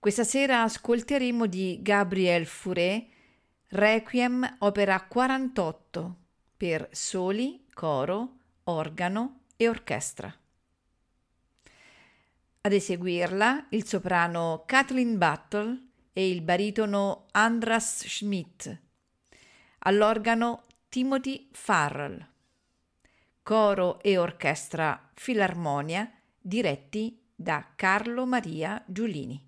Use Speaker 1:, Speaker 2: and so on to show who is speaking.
Speaker 1: Questa sera ascolteremo di Gabriel Fauré Requiem opera 48 per soli, coro, organo e orchestra. Ad eseguirla il soprano Kathleen Battle e il baritono Andras Schmidt. All'organo Timothy Farrell. Coro e orchestra Filarmonia diretti da Carlo Maria Giulini.